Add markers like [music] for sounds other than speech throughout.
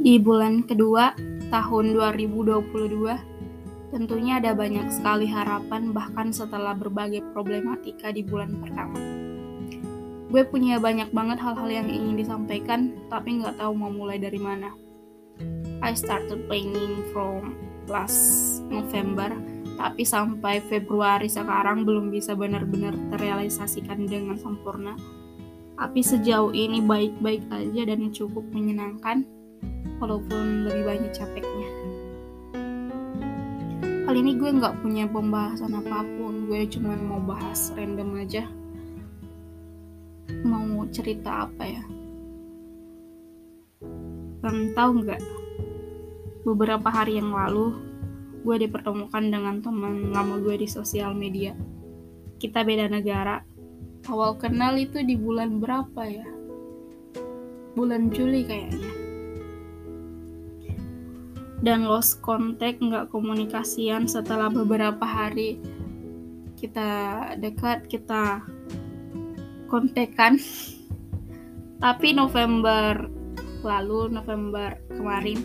Di bulan kedua tahun 2022, tentunya ada banyak sekali harapan bahkan setelah berbagai problematika di bulan pertama. Gue punya banyak banget hal-hal yang ingin disampaikan, tapi nggak tahu mau mulai dari mana. I started planning from last November, tapi sampai Februari sekarang belum bisa benar-benar terrealisasikan dengan sempurna. Tapi sejauh ini baik-baik aja dan cukup menyenangkan walaupun lebih banyak capeknya. Kali ini gue nggak punya pembahasan apa pun, gue cuma mau bahas random aja. Mau cerita apa ya? Dan tahu nggak? Beberapa hari yang lalu, gue dipertemukan dengan teman lama gue di sosial media. Kita beda negara. Awal kenal itu di bulan berapa ya? Bulan Juli kayaknya dan lost contact nggak komunikasian setelah beberapa hari kita dekat kita kontekan. [laughs] Tapi November lalu November kemarin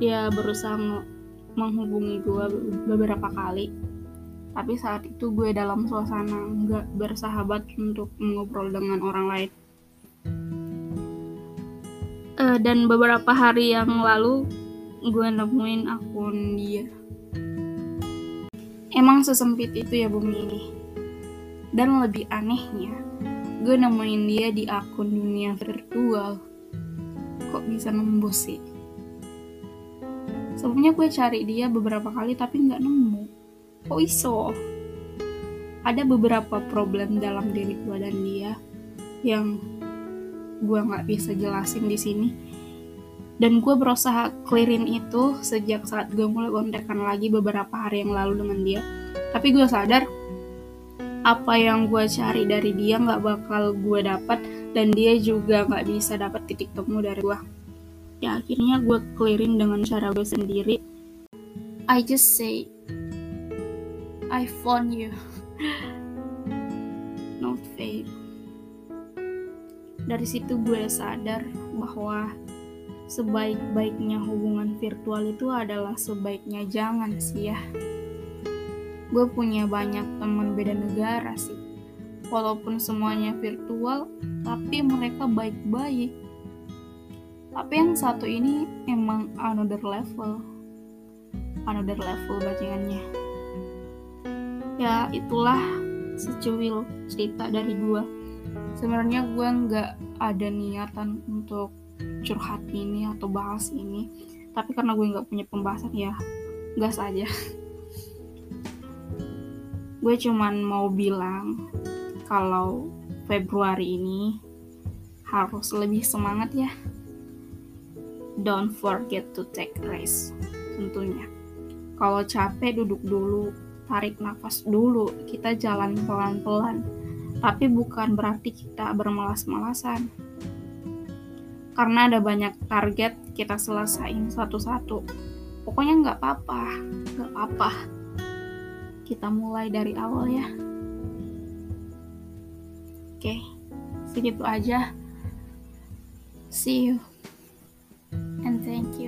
dia berusaha menghubungi gue beberapa kali. Tapi saat itu gue dalam suasana nggak bersahabat untuk mengobrol dengan orang lain. Uh, dan beberapa hari yang lalu gue nemuin akun dia. Emang sesempit itu ya bumi ini. Dan lebih anehnya, gue nemuin dia di akun dunia virtual. Kok bisa nembus sih? Sebelumnya gue cari dia beberapa kali tapi nggak nemu. Kok iso? Ada beberapa problem dalam diri gue dan dia yang gue nggak bisa jelasin di sini dan gue berusaha clearin itu sejak saat gue mulai kontekan lagi beberapa hari yang lalu dengan dia. Tapi gue sadar apa yang gue cari dari dia nggak bakal gue dapat dan dia juga nggak bisa dapat titik temu dari gue ya akhirnya gue clearin dengan cara gue sendiri. I just say I found you. [laughs] Not fake dari situ gue sadar bahwa sebaik-baiknya hubungan virtual itu adalah sebaiknya jangan sih ya. Gue punya banyak teman beda negara sih. Walaupun semuanya virtual, tapi mereka baik-baik. Tapi yang satu ini emang another level. Another level bajingannya. Ya itulah secuil cerita dari gue. Sebenarnya gue nggak ada niatan untuk curhat ini atau bahas ini. Tapi karena gue nggak punya pembahasan ya gas aja. [laughs] Gue cuman mau bilang kalau Februari ini harus lebih semangat ya. Don't forget to take rest tentunya. Kalau capek duduk dulu tarik nafas dulu. Kita jalan pelan-pelan. Tapi bukan berarti kita bermalas-malasan karena ada banyak target kita selesain satu-satu. Pokoknya nggak apa-apa. Nggak apa-apa. Kita mulai dari awal ya. Oke segitu aja. See you. And thank you